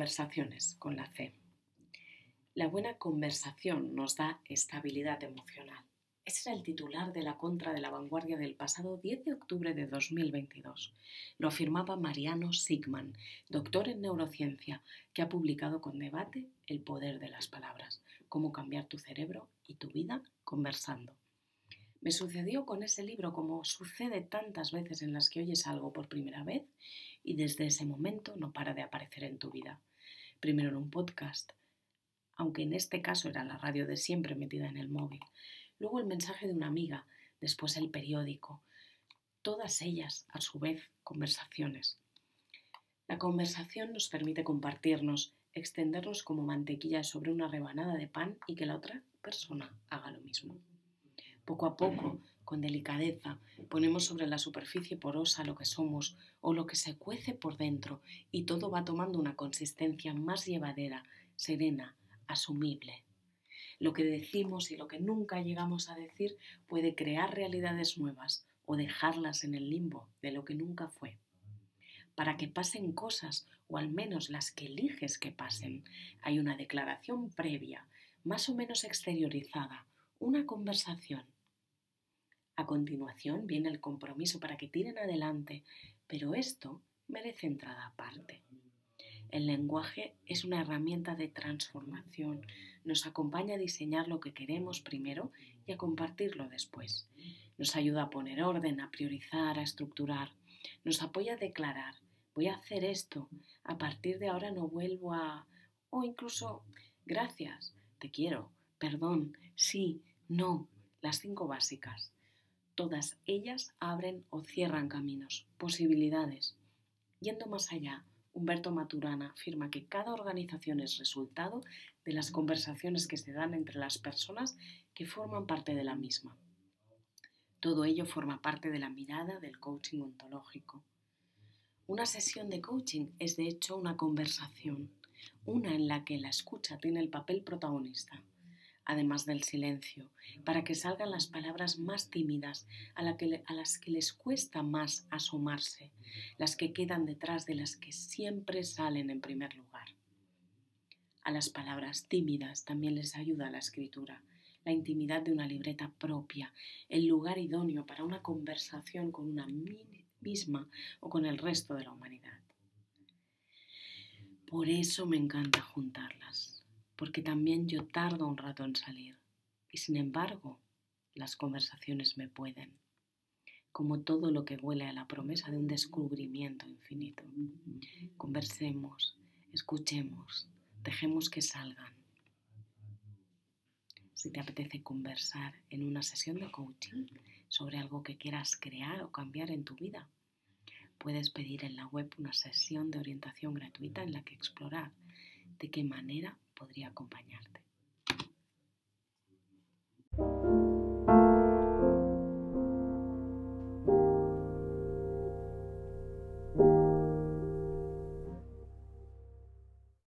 Conversaciones con la C. La buena conversación nos da estabilidad emocional. Ese era el titular de la contra de la vanguardia del pasado 10 de octubre de 2022. Lo afirmaba Mariano Sigman, doctor en neurociencia, que ha publicado con debate El poder de las palabras, cómo cambiar tu cerebro y tu vida conversando. Me sucedió con ese libro como sucede tantas veces en las que oyes algo por primera vez y desde ese momento no para de aparecer en tu vida. Primero en un podcast, aunque en este caso era la radio de siempre metida en el móvil. Luego el mensaje de una amiga, después el periódico. Todas ellas, a su vez, conversaciones. La conversación nos permite compartirnos, extendernos como mantequilla sobre una rebanada de pan y que la otra persona haga lo mismo. Poco a poco, con delicadeza, ponemos sobre la superficie porosa lo que somos o lo que se cuece por dentro y todo va tomando una consistencia más llevadera, serena, asumible. Lo que decimos y lo que nunca llegamos a decir puede crear realidades nuevas o dejarlas en el limbo de lo que nunca fue. Para que pasen cosas, o al menos las que eliges que pasen, hay una declaración previa, más o menos exteriorizada, una conversación. A continuación viene el compromiso para que tiren adelante, pero esto merece entrada aparte. El lenguaje es una herramienta de transformación, nos acompaña a diseñar lo que queremos primero y a compartirlo después. Nos ayuda a poner orden, a priorizar, a estructurar. Nos apoya a declarar, voy a hacer esto, a partir de ahora no vuelvo a... o incluso, gracias, te quiero, perdón, sí, no, las cinco básicas. Todas ellas abren o cierran caminos, posibilidades. Yendo más allá, Humberto Maturana afirma que cada organización es resultado de las conversaciones que se dan entre las personas que forman parte de la misma. Todo ello forma parte de la mirada del coaching ontológico. Una sesión de coaching es de hecho una conversación, una en la que la escucha tiene el papel protagonista además del silencio, para que salgan las palabras más tímidas, a, las que les cuesta más asomarse, las que quedan detrás de las que siempre salen en primer lugar. A las palabras tímidas también les ayuda la escritura, la intimidad de una libreta propia, el lugar idóneo para una conversación con una misma o con el resto de la humanidad. Por eso me encanta juntarlas porque también yo tardo un rato en salir. Y sin embargo, las conversaciones me pueden, como todo lo que huele a la promesa de un descubrimiento infinito. Conversemos, escuchemos, dejemos que salgan. Si te apetece conversar en una sesión de coaching sobre algo que quieras crear o cambiar en tu vida, puedes pedir en la web una sesión de orientación gratuita en la que explorar de qué manera podría acompañarte.